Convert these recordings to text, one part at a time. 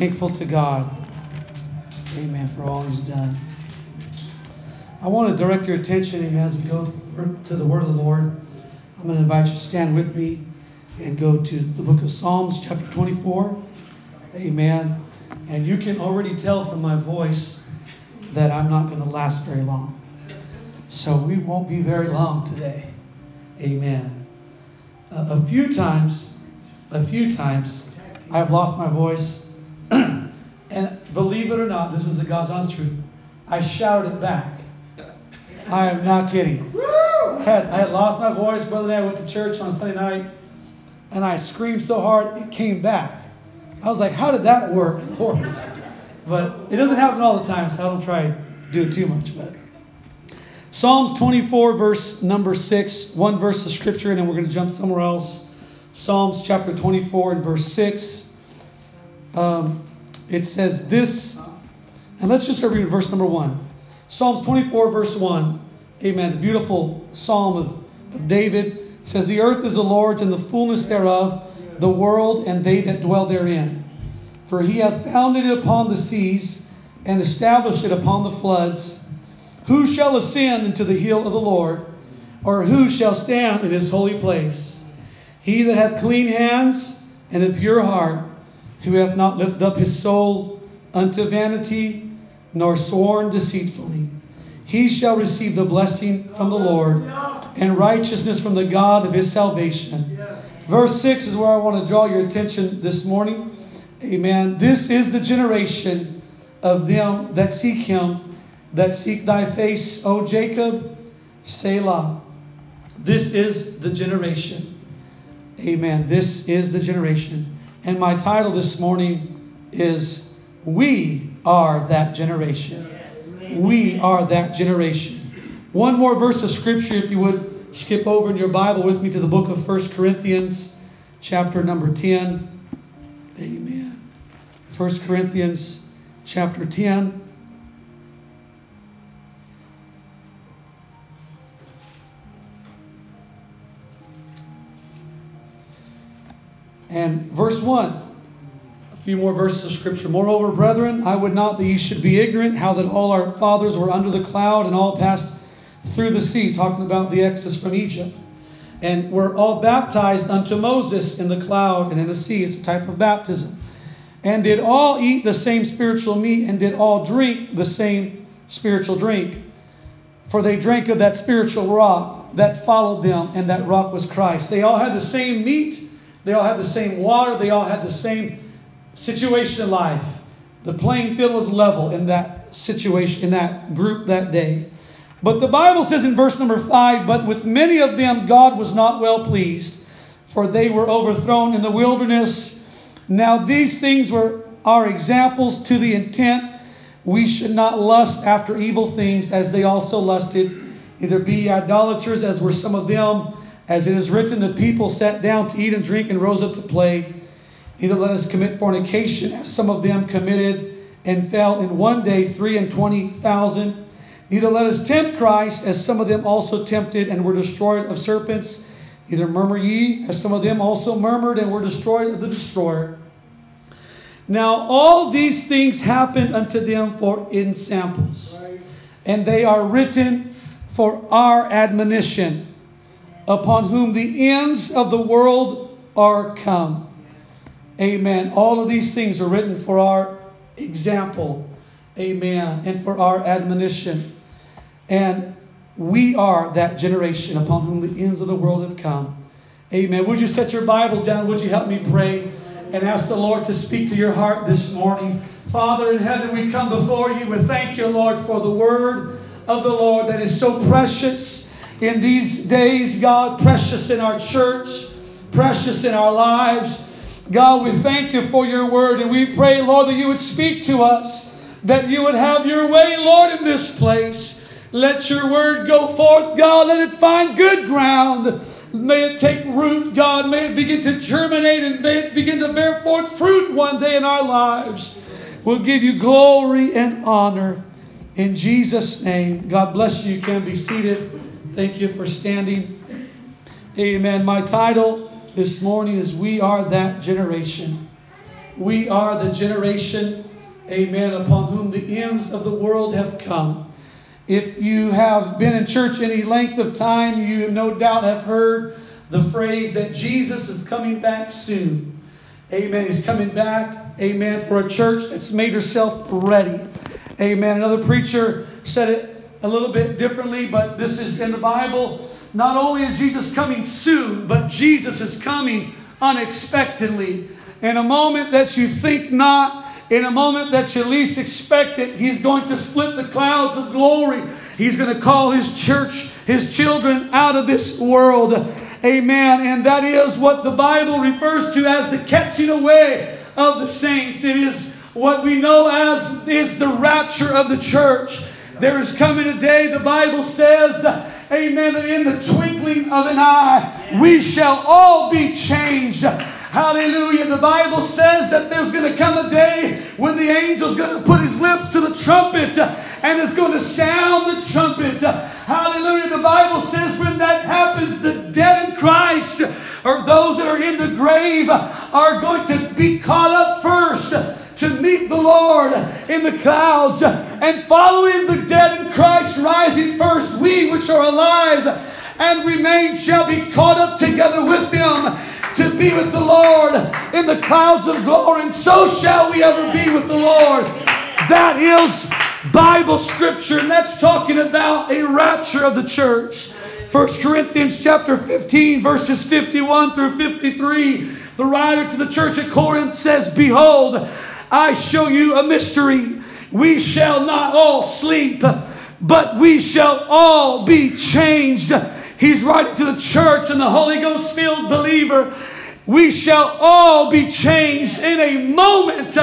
thankful to God. Amen for all He's done. I want to direct your attention, amen, as we go to the Word of the Lord. I'm going to invite you to stand with me and go to the book of Psalms, chapter 24. Amen. And you can already tell from my voice that I'm not going to last very long. So we won't be very long today. Amen. Uh, a few times, a few times, I've lost my voice. And believe it or not, this is the God's honest truth. I shouted it back. I am not kidding. I had, I had lost my voice. Brother and I went to church on Sunday night, and I screamed so hard it came back. I was like, how did that work, Lord? But it doesn't happen all the time, so I don't try to do it too much. But Psalms 24, verse number 6, one verse of scripture, and then we're going to jump somewhere else. Psalms chapter 24 and verse 6. Um, it says this, and let's just start reading verse number 1. Psalms 24, verse 1. Amen. The beautiful psalm of, of David says, The earth is the Lord's and the fullness thereof, the world and they that dwell therein. For he hath founded it upon the seas and established it upon the floods. Who shall ascend into the hill of the Lord, or who shall stand in his holy place? He that hath clean hands and a pure heart, who hath not lifted up his soul unto vanity, nor sworn deceitfully. He shall receive the blessing from the Lord and righteousness from the God of his salvation. Verse 6 is where I want to draw your attention this morning. Amen. This is the generation of them that seek him, that seek thy face, O Jacob, Selah. This is the generation. Amen. This is the generation. And my title this morning is We Are That Generation. We are that generation. One more verse of scripture, if you would skip over in your Bible with me to the book of 1 Corinthians, chapter number 10. Amen. 1 Corinthians, chapter 10. And verse 1 a few more verses of scripture. Moreover, brethren, I would not that ye should be ignorant how that all our fathers were under the cloud and all passed through the sea, talking about the exodus from Egypt. And were all baptized unto Moses in the cloud and in the sea. It's a type of baptism. And did all eat the same spiritual meat and did all drink the same spiritual drink. For they drank of that spiritual rock that followed them, and that rock was Christ. They all had the same meat, they all had the same water, they all had the same situation in life. The playing field was level in that situation, in that group that day. But the Bible says in verse number 5 But with many of them God was not well pleased, for they were overthrown in the wilderness. Now these things were our examples to the intent we should not lust after evil things as they also lusted, either be idolaters as were some of them, as it is written, the people sat down to eat and drink and rose up to play. Neither let us commit fornication, as some of them committed and fell in one day three and twenty thousand. Neither let us tempt Christ, as some of them also tempted and were destroyed of serpents. Neither murmur ye, as some of them also murmured and were destroyed of the destroyer. Now all these things happened unto them for ensamples, and they are written for our admonition, upon whom the ends of the world are come. Amen. All of these things are written for our example. Amen. And for our admonition. And we are that generation upon whom the ends of the world have come. Amen. Would you set your Bibles down? Would you help me pray and ask the Lord to speak to your heart this morning? Father in heaven, we come before you. We thank you, Lord, for the word of the Lord that is so precious in these days, God, precious in our church, precious in our lives. God, we thank you for your word, and we pray, Lord, that you would speak to us, that you would have your way, Lord, in this place. Let your word go forth, God. Let it find good ground. May it take root, God. May it begin to germinate and may it begin to bear forth fruit one day in our lives. We'll give you glory and honor in Jesus' name. God bless you. You can be seated. Thank you for standing. Amen. My title this morning is We Are That Generation. We are the generation, amen, upon whom the ends of the world have come. If you have been in church any length of time, you no doubt have heard the phrase that Jesus is coming back soon. Amen. He's coming back, amen, for a church that's made herself ready. Amen. Another preacher said it a little bit differently, but this is in the Bible. Not only is Jesus coming soon, but Jesus is coming unexpectedly. In a moment that you think not, in a moment that you least expect it, He's going to split the clouds of glory. He's going to call His church, His children, out of this world. Amen. And that is what the Bible refers to as the catching away of the saints. It is what we know as is the rapture of the church. There is coming a day, the Bible says, amen, that in the twinkling of an eye, we shall all be changed. Hallelujah. The Bible says that there's going to come a day when the angel's going to put his lips to the trumpet and is going to sound the trumpet. Hallelujah. The Bible says when that happens, the dead in Christ or those that are in the grave are going to be caught up first to meet the Lord in the clouds. And following the dead in Christ rising first, we which are alive and remain shall be caught up together with them to be with the Lord in the clouds of glory. And so shall we ever be with the Lord. That is Bible scripture, and that's talking about a rapture of the church. 1 Corinthians chapter 15, verses 51 through 53. The writer to the church at Corinth says, Behold, I show you a mystery. We shall not all sleep, but we shall all be changed. He's writing to the church and the Holy Ghost filled believer. We shall all be changed in a moment,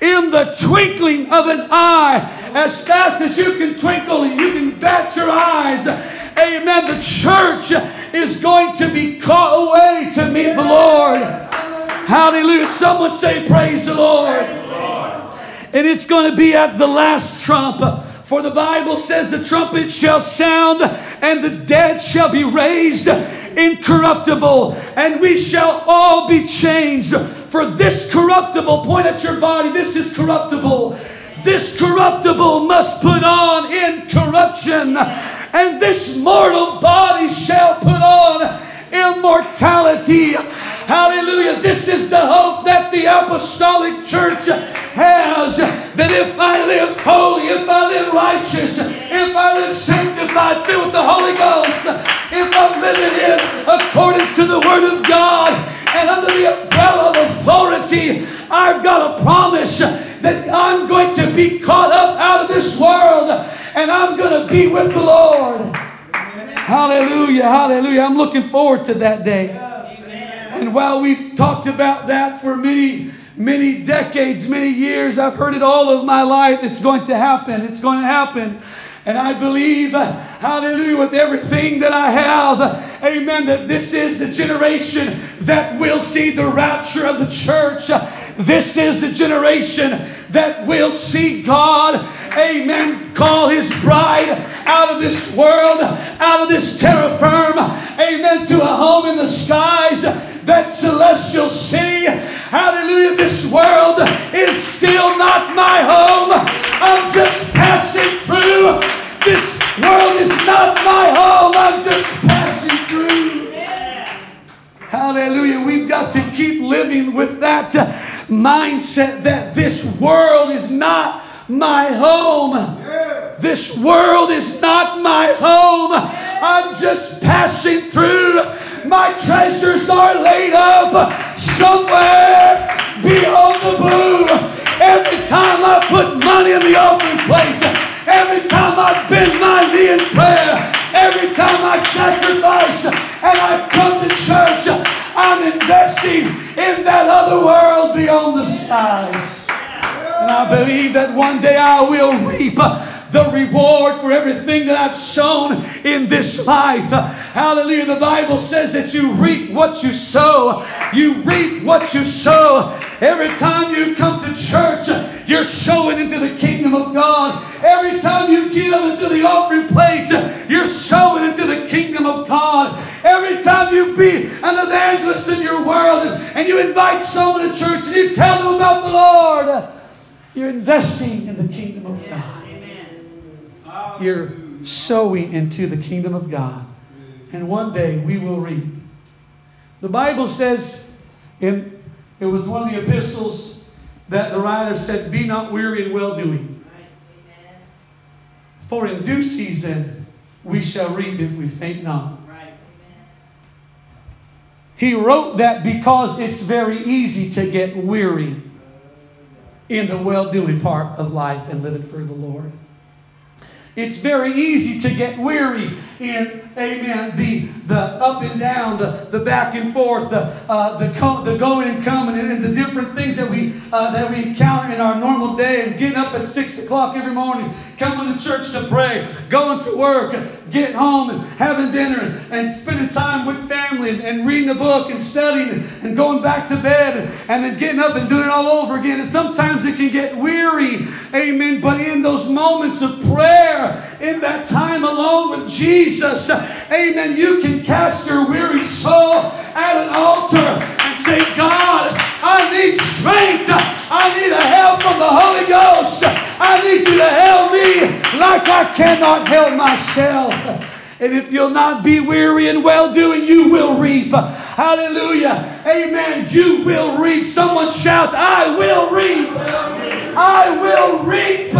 in the twinkling of an eye. As fast as you can twinkle and you can bat your eyes. Amen. The church is going to be caught away to meet the Lord. Hallelujah. Someone say, Praise the Lord. And it's going to be at the last trump. For the Bible says the trumpet shall sound and the dead shall be raised incorruptible and we shall all be changed. For this corruptible, point at your body, this is corruptible. This corruptible must put on incorruption and this mortal body shall put on immortality. Hallelujah. This is the hope that the apostolic church has. That if I live holy, if I live righteous, if I live sanctified, filled with the Holy Ghost, if I'm living in accordance to the Word of God and under the umbrella of authority, I've got a promise that I'm going to be caught up out of this world and I'm going to be with the Lord. Hallelujah, hallelujah. I'm looking forward to that day. And while we've talked about that for many, many decades, many years, I've heard it all of my life. It's going to happen. It's going to happen. And I believe, uh, hallelujah, with everything that I have, amen, that this is the generation that will see the rapture of the church. This is the generation that will see God, amen, call his bride out of this world, out of this terra firma, amen, to a home in the skies, that celestial city. Hallelujah. This world is still not my home. I'm just passing through. This world is not my home. I'm just passing through. Hallelujah. We've got to keep living with that mindset that this world is not my home. This world is not my home. I'm just passing through. My treasures are laid up somewhere beyond the blue. Every time I put money in the offering plate, every time I bend my knee in prayer, every time I sacrifice and I come to church, I'm investing in that other world beyond the skies. And I believe that one day I will reap the reward for everything that I've sown in this life. Hallelujah. The Bible says that you reap what you sow. You reap what you sow. Every time you come to church, you're sowing into the kingdom of God. Every time you give into the offering plate, you're sowing into the kingdom of God. Every time you be an evangelist in your world and, and you invite someone to church and you tell them about the Lord, you're investing in the kingdom of God. You're sowing into the kingdom of God. And one day we will reap. The Bible says in it was one of the epistles that the writer said, Be not weary in well doing. For in due season we shall reap if we faint not. He wrote that because it's very easy to get weary in the well doing part of life and living for the Lord. It's very easy to get weary in, amen, the, the up and down, the, the back and forth, the, uh, the, co- the going and coming, and, and, the different things that we, uh, that we encounter in our normal day, and getting up at 6 o'clock every morning, coming to church to pray, going to work, getting home and having dinner, and, and spending time with family, and, and, reading a book, and studying, and, going back to bed, and, and then getting up and doing it all over again. And sometimes it can get weary, amen, but in those moments of prayer, in that time alone with Jesus, amen, you can cast your weary soul at an altar and say, God, I need strength. I need a help from the Holy Ghost. I need you to help me like I cannot help myself. And if you'll not be weary in well doing, you will reap. Hallelujah. Amen. You will reap. Someone shouts, I will reap. I will reap.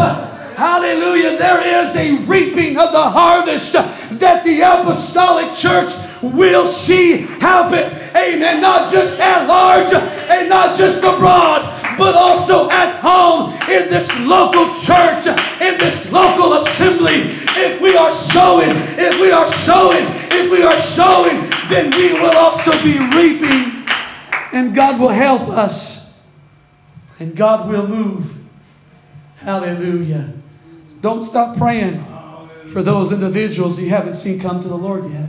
Hallelujah. There is a reaping of the harvest that the apostolic church will see happen. Amen. Not just at large and not just abroad, but also at home in this local church, in this local assembly. If we are sowing, if we are sowing, if we are sowing, then we will also be reaping. And God will help us. And God will move. Hallelujah. Don't stop praying for those individuals you haven't seen come to the Lord yet.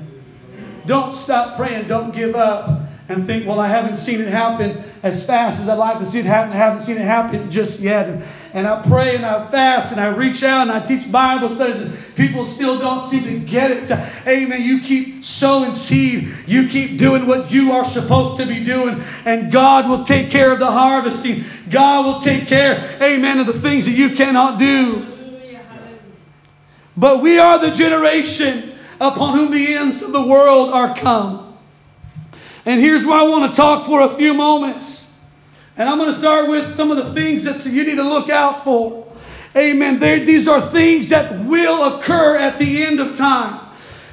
Don't stop praying. Don't give up and think, well, I haven't seen it happen as fast as I'd like to see it happen. I haven't seen it happen just yet. And, I pray and I fast and I reach out and I teach Bible studies and people still don't seem to get it. Amen. You keep sowing seed. You keep doing what you are supposed to be doing. And God will take care of the harvesting. God will take care, amen, of the things that you cannot do. But we are the generation upon whom the ends of the world are come. And here's where I want to talk for a few moments. And I'm going to start with some of the things that you need to look out for. Amen. They're, these are things that will occur at the end of time.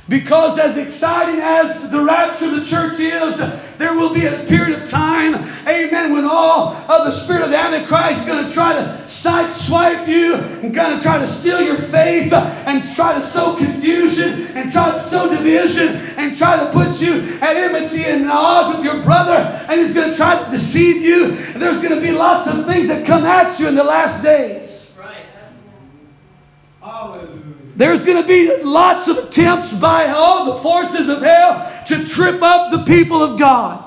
Because as exciting as the rapture of the church is, there will be a period of time, amen, when all of the spirit of the Antichrist is going to try to sideswipe you and going to try to steal your faith and try to sow confusion and try to sow division and try to put you at enmity and odds with your brother and he's going to try to deceive you. And there's going to be lots of things that come at you in the last days. Right. Hallelujah. There's going to be lots of attempts by all the forces of hell to trip up the people of God.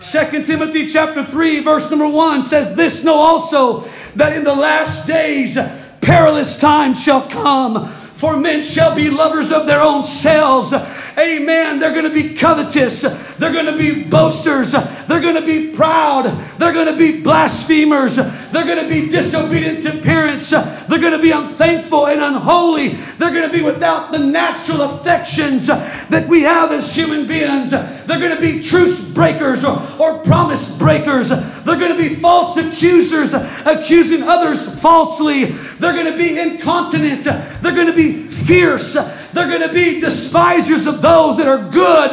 Second Timothy chapter 3 verse number 1 says this know also that in the last days perilous times shall come for men shall be lovers of their own selves Amen. They're going to be covetous. They're going to be boasters. They're going to be proud. They're going to be blasphemers. They're going to be disobedient to parents. They're going to be unthankful and unholy. They're going to be without the natural affections that we have as human beings. They're going to be truce breakers or, or promise breakers. They're going to be false accusers, accusing others falsely. They're going to be incontinent. They're going to be fierce. They're going to be despisers of those that are good.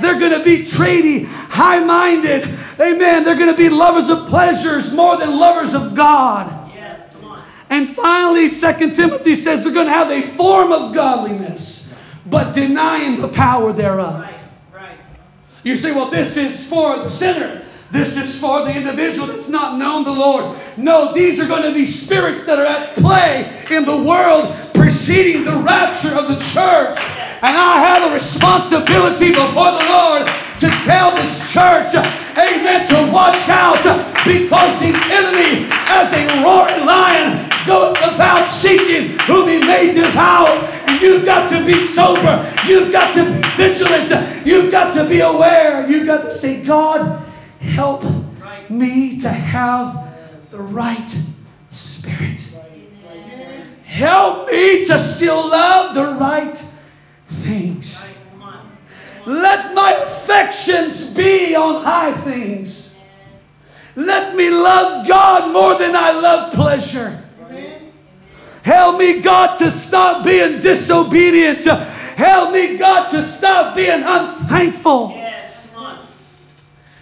They're going to be trady, high minded. Amen. They're going to be lovers of pleasures more than lovers of God. Yes, and finally, 2 Timothy says they're going to have a form of godliness, but denying the power thereof. Right, right. You say, well, this is for the sinner. This is for the individual that's not known the Lord. No, these are going to be spirits that are at play in the world preceding the rapture of the church. And I have a responsibility before the Lord to tell this church, amen, to watch out because the enemy, as a roaring lion, goeth about seeking whom he may devour. And you've got to be sober. You've got to be vigilant. You've got to be aware. You've got to say, God, help me to have the right spirit. Help me to still love the right things. Let my affections be on high things. Let me love God more than I love pleasure. Help me, God, to stop being disobedient. Help me, God, to stop being unthankful.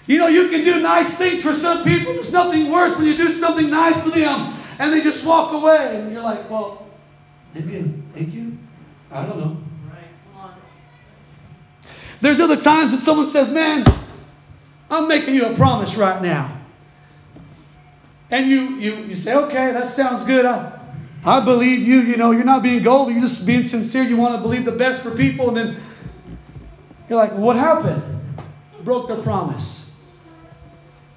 You know, you can do nice things for some people. There's nothing worse when you do something nice for them and they just walk away. And you're like, well, maybe thank you. I don't know. There's other times when someone says, Man, I'm making you a promise right now. And you, you, you say, Okay, that sounds good. I, I believe you. You know, you're not being gullible. You're just being sincere. You want to believe the best for people. And then you're like, What happened? Broke their promise.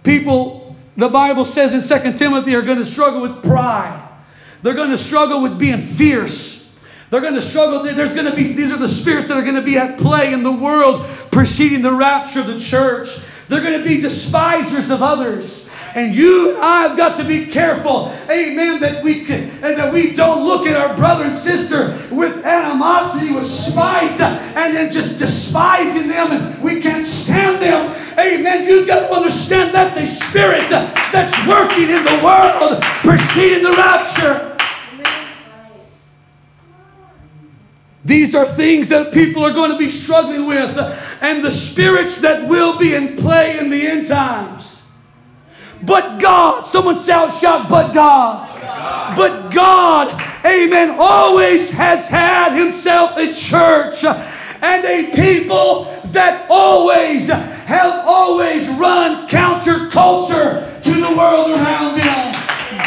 People, the Bible says in 2 Timothy, are going to struggle with pride. They're going to struggle with being fierce. They're going to struggle. There's going to be, these are the spirits that are going to be at play in the world preceding the rapture of the church. They're going to be despisers of others. And you and I have got to be careful, amen, that we can, and that we don't look at our brother and sister with animosity, with spite, and then just despising them, and we can't stand them. Amen. You've got to understand that's a spirit that's working in the world preceding the rapture. These are things that people are going to be struggling with, and the spirits that will be in play in the end times. But God, someone shout, shout, but God. But God, amen, always has had himself a church and a people that always have always run counterculture to the world around them.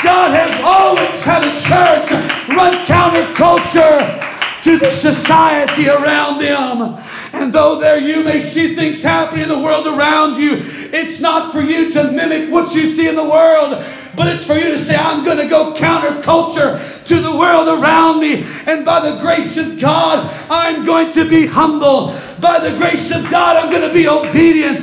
God has always had a church run counterculture to the society around them. And though there you may see things happening in the world around you, it's not for you to mimic what you see in the world, but it's for you to say, I'm going to go counterculture to the world around me. And by the grace of God, I'm going to be humble. By the grace of God, I'm going to be obedient.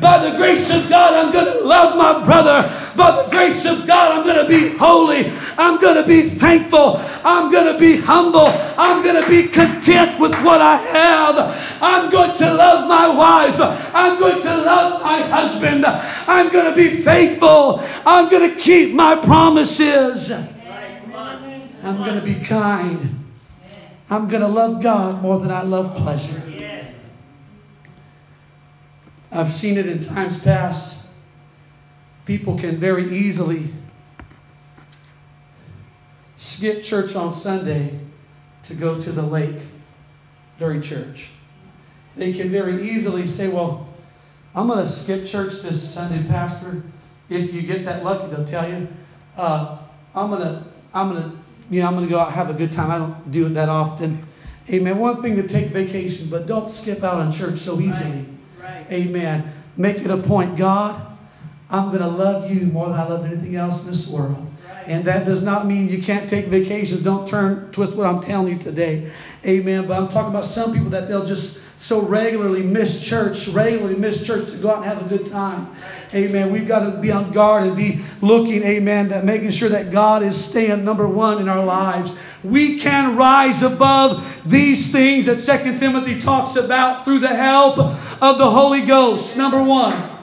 By the grace of God, I'm going to love my brother. By the grace of God, I'm going to be holy. I'm going to be thankful. I'm going to be humble. I'm going to be content with what I have. I'm going to love my wife. I'm going to love my husband. I'm going to be faithful. I'm going to keep my promises. I'm going to be kind. I'm going to love God more than I love pleasure. I've seen it in times past. People can very easily skip church on Sunday to go to the lake during church. They can very easily say, Well, I'm going to skip church this Sunday, Pastor. If you get that lucky, they'll tell you. Uh, I'm going to, I'm going to, you know, I'm going to go out have a good time. I don't do it that often. Amen. One thing to take vacation, but don't skip out on church so easily. Right. Amen. Make it a point, God. I'm going to love you more than I love anything else in this world. And that does not mean you can't take vacations. Don't turn twist what I'm telling you today. Amen. But I'm talking about some people that they'll just so regularly miss church, regularly miss church to go out and have a good time. Amen. We've got to be on guard and be looking, amen, that making sure that God is staying number one in our lives. We can rise above these things that Second Timothy talks about through the help of the Holy Ghost. Number one.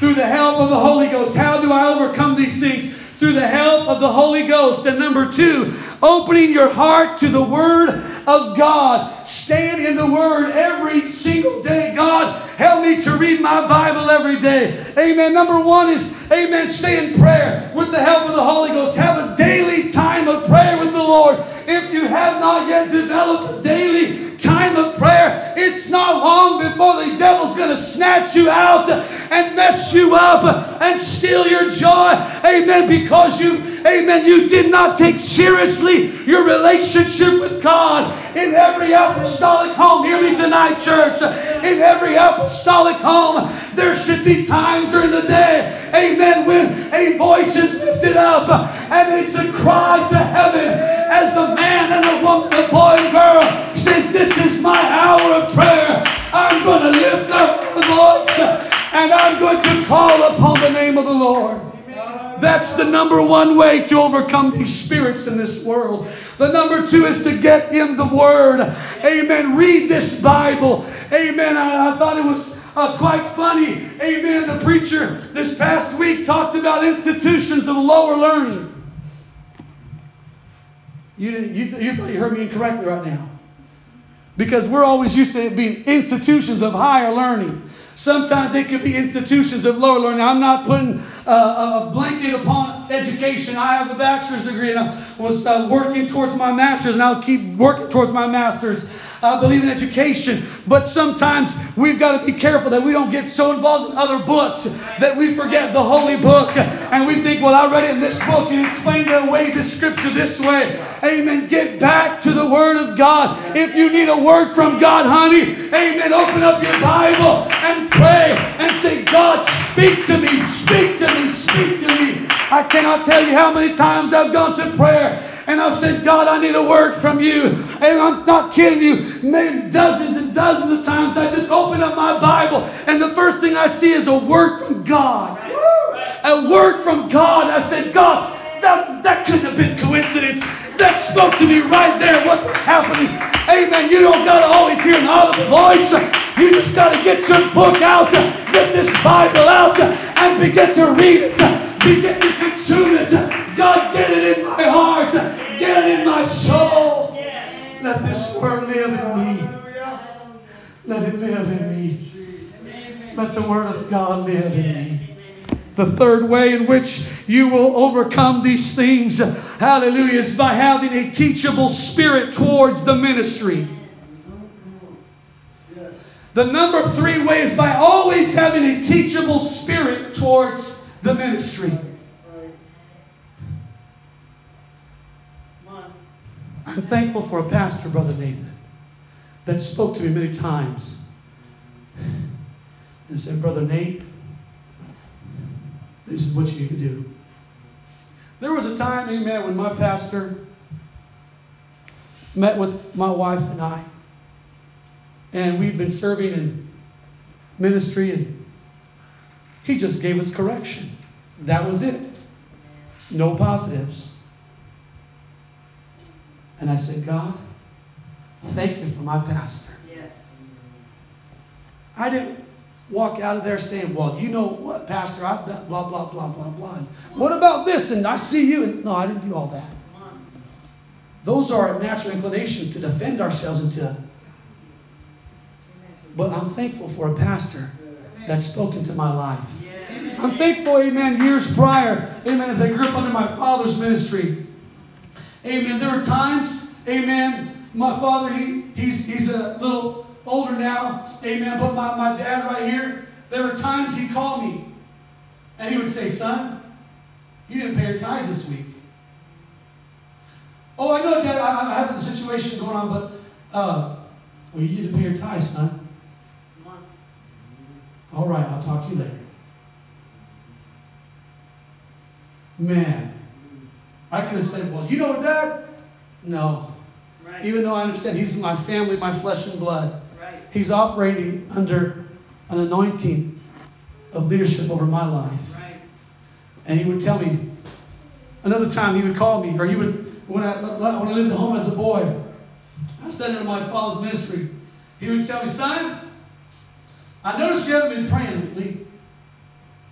Through the help of the Holy Ghost. How do I overcome these things? through the help of the Holy Ghost. And number two, opening your heart to the Word of God. Stand in the Word every single day. God, help me to read my Bible every day. Amen. Number one is, amen, stay in prayer with the help of the Holy Ghost. Have a daily time of prayer with the Lord. If you have not yet developed a daily time of prayer, it's not long before the devil's going to snatch you out and mess you up and steal your joy. Amen. Because you, amen, you did not take seriously your relationship with God. In every apostolic home, hear me tonight, church. In every apostolic home, there should be times during the day, amen, when a voice is lifted up and it's a cry to The number one way to overcome these spirits in this world. The number two is to get in the Word. Amen. Read this Bible. Amen. I, I thought it was uh, quite funny. Amen. The preacher this past week talked about institutions of lower learning. You, you, you thought you heard me incorrectly right now. Because we're always used to it being institutions of higher learning. Sometimes it could be institutions of lower learning. I'm not putting uh, a blanket upon education. I have a bachelor's degree and I was uh, working towards my master's, and I'll keep working towards my master's. I believe in education, but sometimes we've got to be careful that we don't get so involved in other books that we forget the holy book and we think, well, I read it in this book and explained it away this scripture this way. Amen. Get back to the Word of God. If you need a word from God, honey, amen, open up your Bible and pray and say, God, speak to me, speak to me, speak to me. I cannot tell you how many times I've gone to prayer and I've said, God, I need a word from you. And I'm not kidding you. Maybe dozens and dozens of times I just open up my Bible and the first thing I see is a word from God. A word from God. I said, God, that, that couldn't have been coincidence. That spoke to me right there what was happening. Amen. You don't got to always hear an audible voice. You just got to get your book out, get this Bible out, and begin to read it. Begin to consume it. God, get it in my heart. Get in my soul. Let this word live in me. Let it live in me. Let the word of God live in me. The third way in which you will overcome these things, hallelujah, is by having a teachable spirit towards the ministry. The number three way is by always having a teachable spirit towards the ministry. I'm thankful for a pastor, Brother Nathan, that spoke to me many times and said, Brother Nate, this is what you need to do. There was a time, amen, when my pastor met with my wife and I, and we've been serving in ministry, and he just gave us correction. That was it. No positives. And I said, God, thank you for my pastor. Yes. I didn't walk out of there saying, Well, you know what, Pastor, I blah, blah, blah, blah, blah, blah. What about this? And I see you. And no, I didn't do all that. Those are our natural inclinations to defend ourselves into. But I'm thankful for a pastor that's spoken to my life. I'm thankful, amen, years prior, amen, as I grew up under my father's ministry. Amen. There are times, amen, my father, he, he's, he's a little older now, amen, but my, my dad right here, there were times he'd call me and he would say, Son, you didn't pay your tithes this week. Oh, I know, Dad, I, I have the situation going on, but, uh, well, you need to pay your tithes, son. All right, I'll talk to you later. Man, I could have said, Well, you know, Dad? No. Right. Even though I understand he's my family, my flesh and blood. Right. He's operating under an anointing of leadership over my life. Right. And he would tell me, another time he would call me, or he would, when I, when I lived at home as a boy, I studied in my father's ministry. He would tell me, son, I noticed you haven't been praying lately.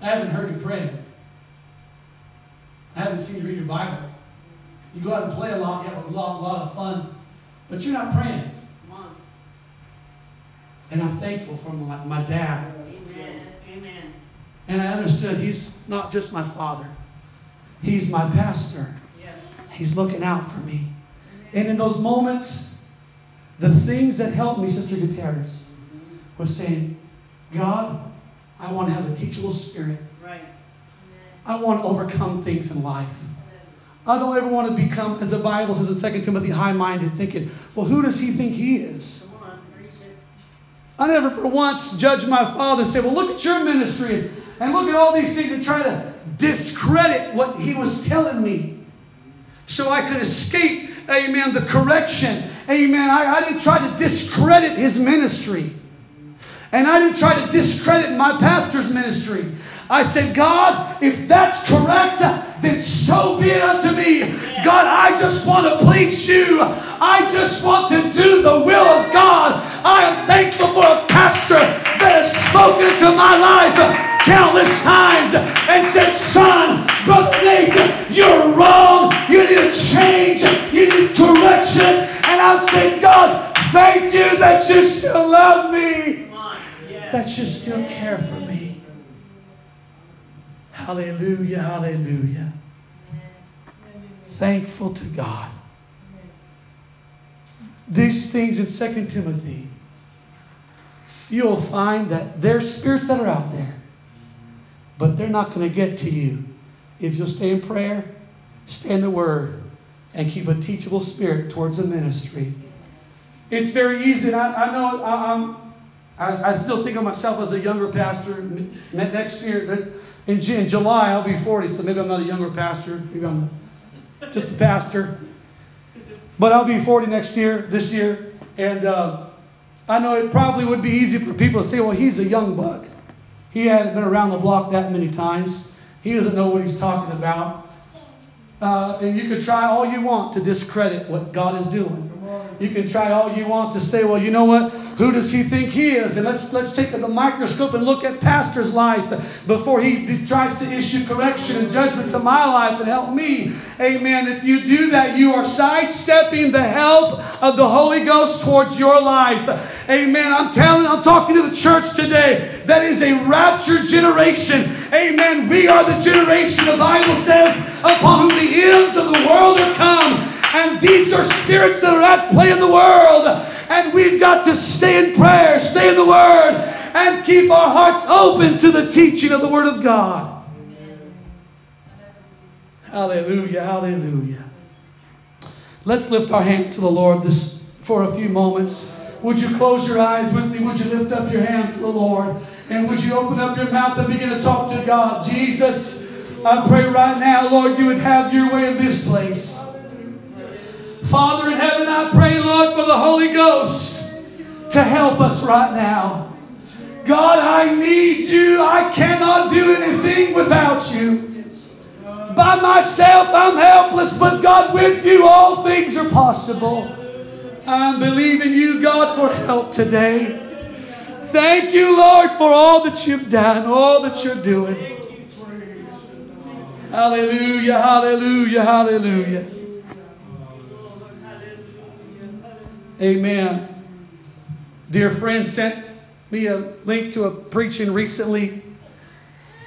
I haven't heard you pray. I haven't seen you read your Bible. You go out and play a lot, you have a lot, a lot of fun, but you're not praying. And I'm thankful for my, my dad. Amen. Amen. And I understood he's not just my father, he's my pastor. Yes. He's looking out for me. Amen. And in those moments, the things that helped me, Sister Gutierrez, was saying, God, I want to have a teachable spirit. Right. I want to overcome things in life. I don't ever want to become, as the Bible says in 2 Timothy, high minded, thinking, well, who does he think he is? I never for once judged my father and said, well, look at your ministry and look at all these things and try to discredit what he was telling me so I could escape, amen, the correction. Amen. I, I didn't try to discredit his ministry. And I didn't try to discredit my pastor's ministry. I said, God, if that's correct, then so be it unto me. God, I just want to please you. I just want to do the will of God. I am thankful for a pastor that has spoken to my life countless times and said, Son, Brother Nate, you're wrong. You need a change. You need correction. And I'm saying, God, thank you that you still love me, that you still care for me. Hallelujah, hallelujah. Thankful to God. These things in 2 Timothy, you'll find that there's spirits that are out there, but they're not going to get to you if you'll stay in prayer, stay in the Word, and keep a teachable spirit towards the ministry. It's very easy, and I, I know I, I, I still think of myself as a younger pastor. Next year, in, in July, I'll be 40, so maybe I'm not a younger pastor. Maybe I'm just a pastor. But I'll be 40 next year, this year. And uh, I know it probably would be easy for people to say, well, he's a young buck. He hasn't been around the block that many times. He doesn't know what he's talking about. Uh, and you could try all you want to discredit what God is doing. You can try all you want to say, well, you know what? Who does he think he is? And let's let's take the microscope and look at pastor's life before he tries to issue correction and judgment to my life and help me. Amen. If you do that, you are sidestepping the help of the Holy Ghost towards your life. Amen. I'm telling, I'm talking to the church today. That is a raptured generation. Amen. We are the generation, the Bible says, upon whom the ends of the world are come. And these are spirits that are at play in the world. And we've got to stay in prayer, stay in the Word, and keep our hearts open to the teaching of the Word of God. Hallelujah, hallelujah. Let's lift our hands to the Lord this for a few moments. Would you close your eyes with me? Would you lift up your hands to the Lord? And would you open up your mouth and begin to talk to God? Jesus, I pray right now, Lord, you would have your way in this place. Father in heaven, I pray, Lord, for the Holy Ghost to help us right now. God, I need you. I cannot do anything without you. By myself, I'm helpless, but God, with you, all things are possible. I'm believing you, God, for help today. Thank you, Lord, for all that you've done, all that you're doing. Hallelujah, hallelujah, hallelujah. Amen. Dear friend sent me a link to a preaching recently,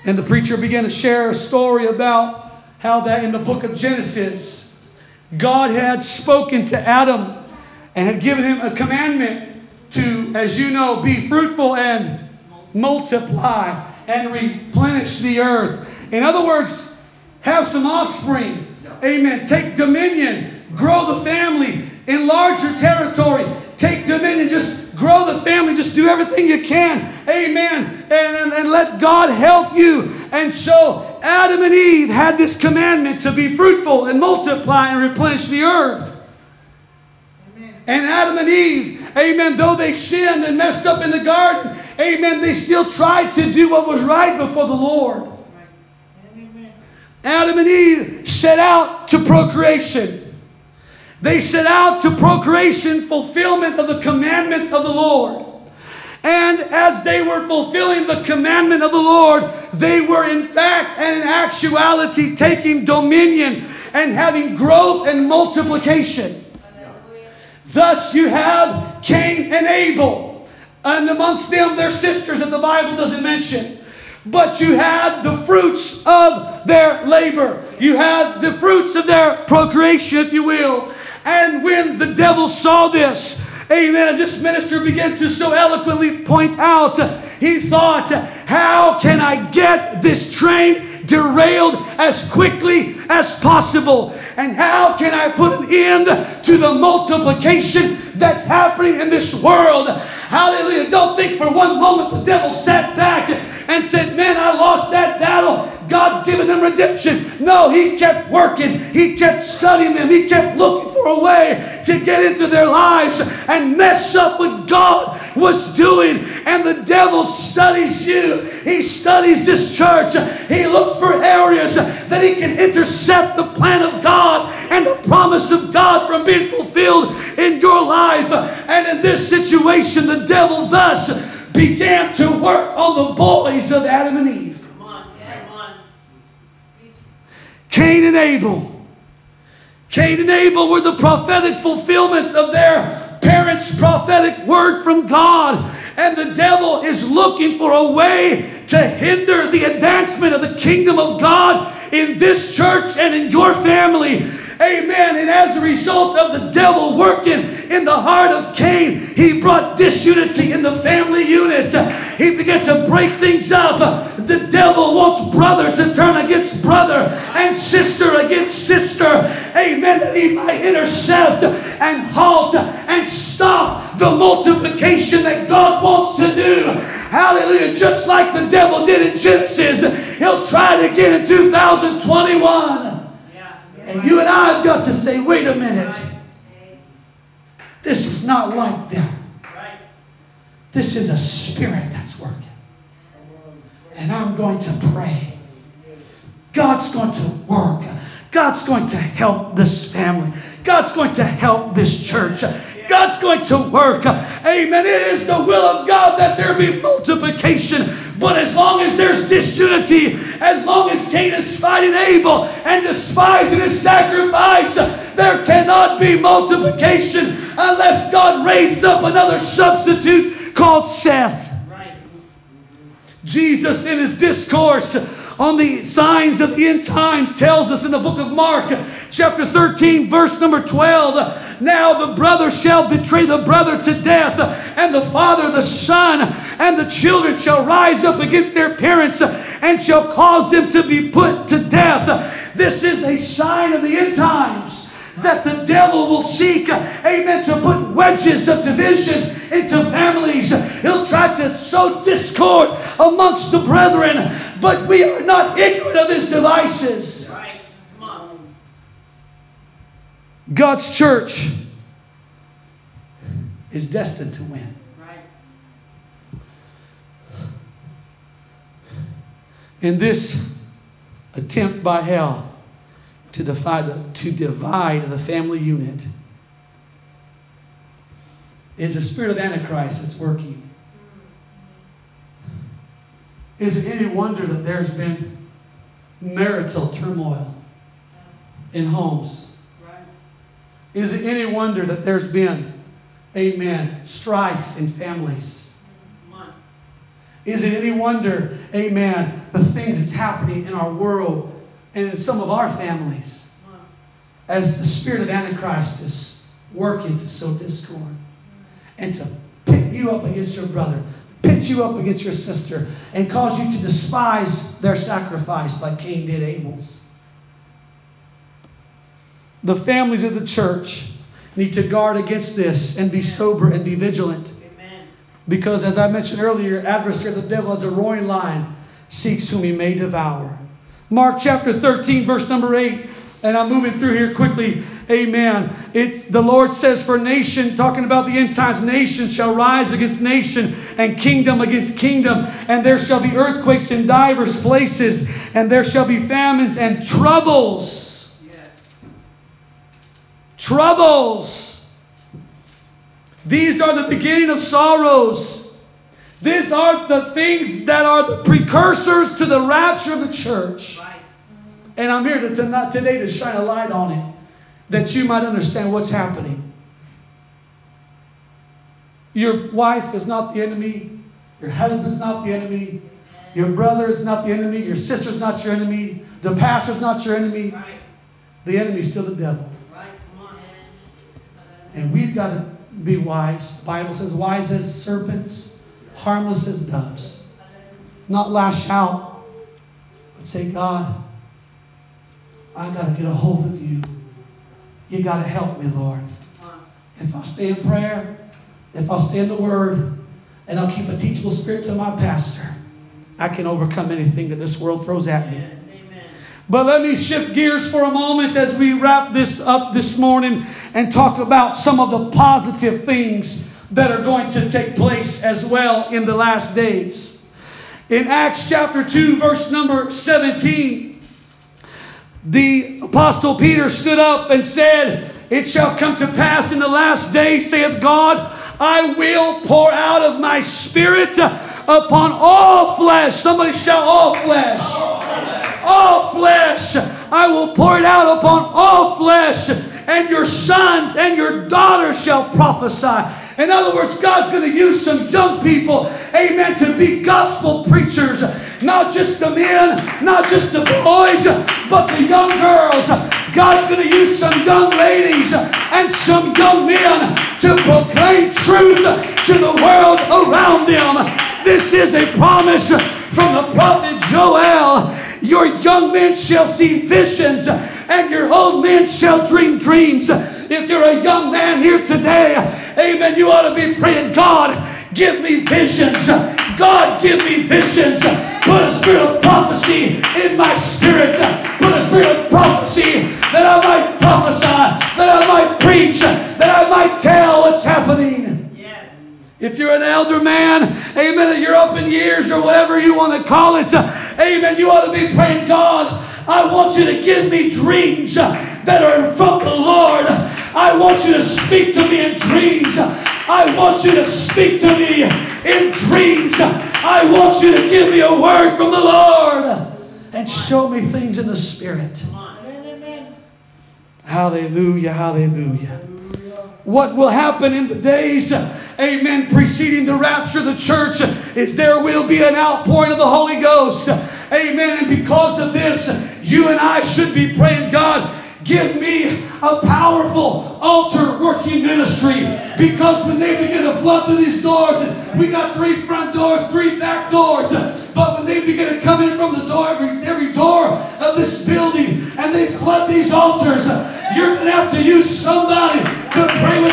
and the preacher began to share a story about how that in the book of Genesis, God had spoken to Adam and had given him a commandment to, as you know, be fruitful and multiply and replenish the earth. In other words, have some offspring. Amen. Take dominion, grow the family, enlarge your territory, take dominion, just grow the family, just do everything you can. Amen. And, and, and, let God help you. And so Adam and Eve had this commandment to be fruitful and multiply and replenish the earth. Amen. And Adam and Eve, amen, though they sinned and messed up in the garden, amen, they still tried to do what was right before the Lord. Adam and Eve set out to procreation. They set out to procreation, fulfillment of the commandment of the Lord. And as they were fulfilling the commandment of the Lord, they were in fact and in actuality taking dominion and having growth and multiplication. Thus you have Cain and Abel, and amongst them their sisters that the Bible doesn't mention. But you had the fruits of their labor. You had the fruits of their procreation, if you will. And when the devil saw this, amen, as this minister began to so eloquently point out, he thought, how can I get this train derailed as quickly as possible? And how can I put an end to the multiplication that's happening in this world? Hallelujah. Don't think for one moment the devil sat back and said, Man, I lost that battle. God's given them redemption. No, he kept working. He kept studying them. He kept looking for a way to get into their lives and mess up what God was doing. And the devil studies you. He studies this church. He looks for areas that he can intercept the plan of God and the promise of God from being fulfilled in your life. And in this situation, the devil thus began to work on the boys of Adam and Eve. Come on, come on. Cain and Abel. Cain and Abel were the prophetic fulfillment of their parents' prophetic word from God. And the devil is looking for a way to hinder the advancement of the kingdom of God in this church and in your family. Amen. And as a result of the devil working in the heart of Cain, he brought disunity in the family unit. He began to break things up. The devil wants times, tells us in the book of Mark, chapter 13, verse number 12 Now the brother shall betray the brother to death, and the father the son, and the children shall rise up against their parents and shall cause them to be put to death. This is a sign of the end times that the devil will seek, amen, to put wedges of division into families. He'll try to sow discord amongst the brethren, but we are not ignorant of his devices. God's church is destined to win. In this attempt by hell to divide the, to divide the family unit is the spirit of Antichrist that's working. Is it any wonder that there's been marital turmoil in homes? Is it any wonder that there's been, amen, strife in families? Is it any wonder, amen, the things that's happening in our world in some of our families as the spirit of Antichrist is working to sow discord and to pit you up against your brother, pit you up against your sister, and cause you to despise their sacrifice like Cain did Abel's. The families of the church need to guard against this and be sober and be vigilant. Because, as I mentioned earlier, adversary, the devil, as a roaring lion, seeks whom he may devour. Mark chapter 13, verse number 8. And I'm moving through here quickly. Amen. It's the Lord says for nation, talking about the end times, nation shall rise against nation and kingdom against kingdom, and there shall be earthquakes in divers places, and there shall be famines and troubles. Yes. Troubles. These are the beginning of sorrows. These are the things that are the precursors to the rapture of the church. Right. And I'm here to, to, today to shine a light on it that you might understand what's happening. Your wife is not the enemy. Your husband's not the enemy. Your brother is not the enemy. Your sister's not your enemy. The pastor's not your enemy. Right. The enemy's still the devil. Right. And we've got to be wise. The Bible says, wise as serpents harmless as doves. Not lash out, but say, God, I got to get a hold of you. You got to help me, Lord. If I stay in prayer, if I stay in the Word, and I'll keep a teachable spirit to my pastor, I can overcome anything that this world throws at me. But let me shift gears for a moment as we wrap this up this morning and talk about some of the positive things that are going to take place as well in the last days. In Acts chapter 2, verse number 17, the Apostle Peter stood up and said, It shall come to pass in the last days, saith God, I will pour out of my spirit upon all flesh. Somebody shout, all flesh. All flesh. I will pour it out upon all flesh, and your sons and your daughters shall prophesy. In other words, God's going to use some young people, amen, to be gospel preachers. Not just the men, not just the boys, but the young girls. God's going to use some young ladies and some young men to proclaim truth to the world around them. This is a promise from the prophet Joel. Your young men shall see visions, and your old men shall dream dreams. If you're a young man here today, amen, you ought to be praying, God, give me visions. God, give me visions. Put a spirit of prophecy in my spirit. Put a spirit of prophecy that I might prophesy, that I might preach, that I might tell what's happening. If you're an elder man, amen, that you're up in years or whatever you want to call it, amen, you ought to be praying, God, I want you to give me dreams that are from the Lord. I want you to speak to me in dreams. I want you to speak to me in dreams. I want you to give me a word from the Lord and show me things in the Spirit. Amen. Hallelujah, hallelujah. What will happen in the days, amen, preceding the rapture of the church is there will be an outpouring of the Holy Ghost. Amen. And because of this, you and I should be praying, God, Give me a powerful altar working ministry. Because when they begin to flood through these doors, we got three front doors, three back doors. But when they begin to come in from the door, every, every door of this building, and they flood these altars, you're going to have to use somebody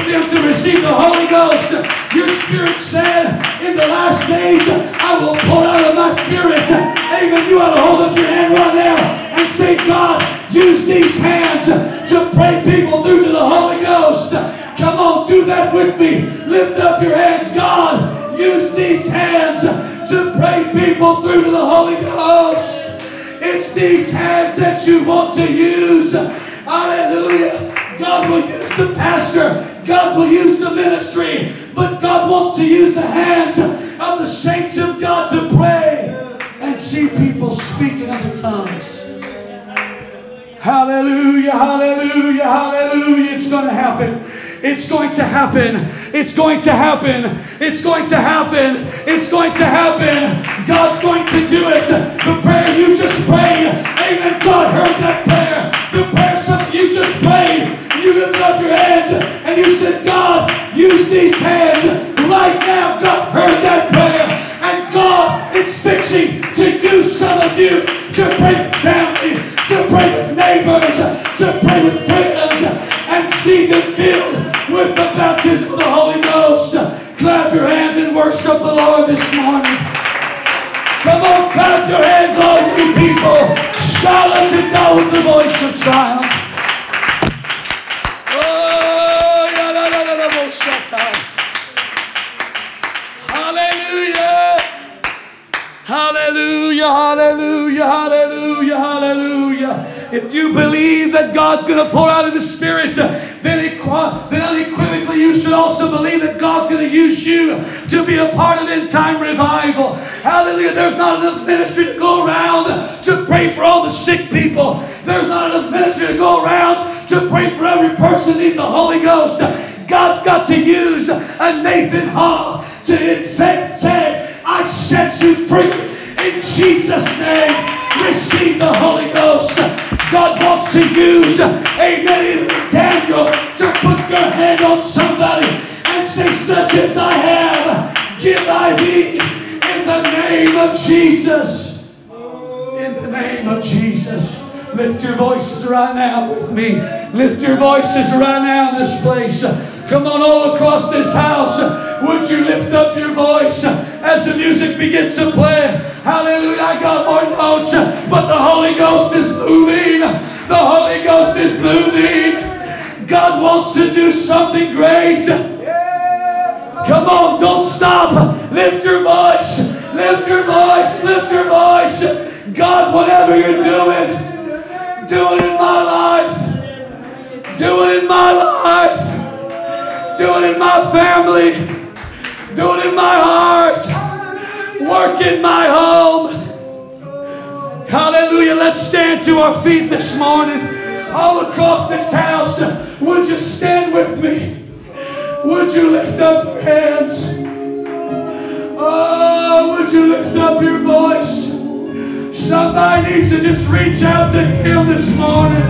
them to receive the Holy Ghost. Your spirit said, in the last days, I will pour out of my spirit. Amen. You ought to hold up your hand right now and say, God, use these hands to pray people through to the Holy Ghost. Come on, do that with me. Lift up your hands. God, use these hands to pray people through to the Holy Ghost. It's these hands that you want to use. Hallelujah. God will use the pastor. God will use the ministry. But God wants to use the hands of the saints of God to pray and see people speak in other tongues. Hallelujah, hallelujah, hallelujah. It's going to happen. It's going to happen. It's going to happen. It's going to happen. It's going to happen. You believe that God's going to pour out of the Spirit, then, unequivocally you should also believe that God's going to use you to be a part of end time revival. Hallelujah. There's not enough ministry to go around to pray for all the sick people. There's not enough ministry to go around to pray for every person in the Holy Ghost. God's got to use a Nathan Hall to infect, say, I set you free in Jesus' name. Receive the Holy Ghost. To use, amen, Daniel to put your hand on somebody and say, such as I have, give I thee in the name of Jesus. In the name of Jesus. Lift your voices right now with me. Lift your voices right now in this place. Come on, all across this house. Would you lift up your voice as the music begins to play? Hallelujah. I got more notes, but the Holy Ghost is moving. The Holy Ghost is moving. God wants to do something great. Come on, don't stop. Lift your voice. Lift your voice. Lift your voice. God, whatever you're doing, do it in my life. Do it in my life. Do it in my family. Do it in my heart. Work in my home. Let's stand to our feet this morning. All across this house, would you stand with me? Would you lift up your hands? Oh, would you lift up your voice? Somebody needs to just reach out to Him this morning.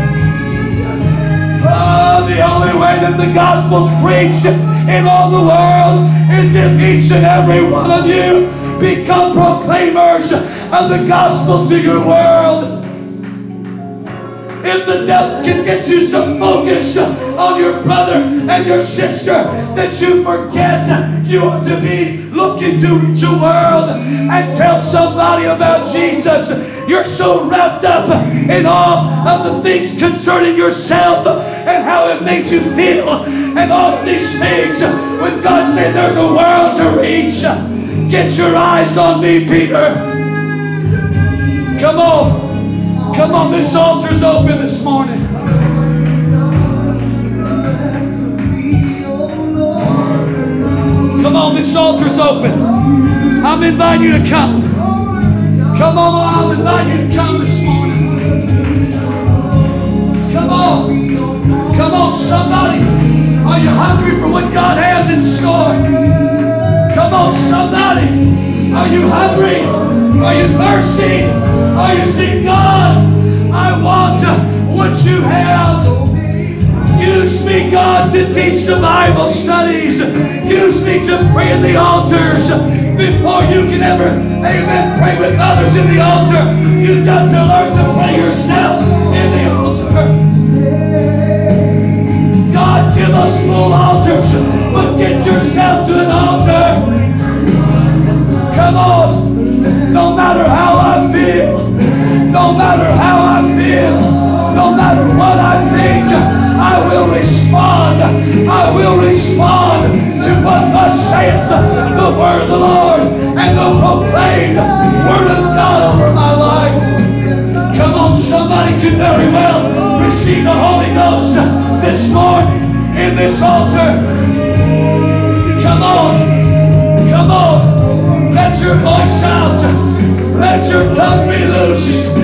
Oh, the only way that the gospel's preached in all the world is if each and every one of you become proclaimers of the gospel to your world. If the devil can get you so focused on your brother and your sister that you forget you ought to be looking to reach a world and tell somebody about Jesus. You're so wrapped up in all of the things concerning yourself and how it makes you feel and all these things. When God said there's a world to reach, get your eyes on me, Peter. Come on. Come on, this altar's open this morning. Come on, this altar's open. I'm inviting you to come. Come on, I'm inviting you to come this morning. Come on. Come on, somebody. Are you hungry for what God has in store? Come on, somebody. Are you hungry? Are you thirsty? Are you saying, God, I want what you have? Use me, God, to teach the Bible studies. Use me to pray in the altars. Before you can ever, amen, pray with others in the altar, you've got to learn to pray yourself in the altar. God, give us full altars, but get yourself to an altar. Come on. No matter how I feel, no matter saith the word of the Lord and the proclaimed word of God over my life. Come on, somebody could very well receive the Holy Ghost this morning in this altar. Come on. Come on. Let your voice out. Let your tongue be loose.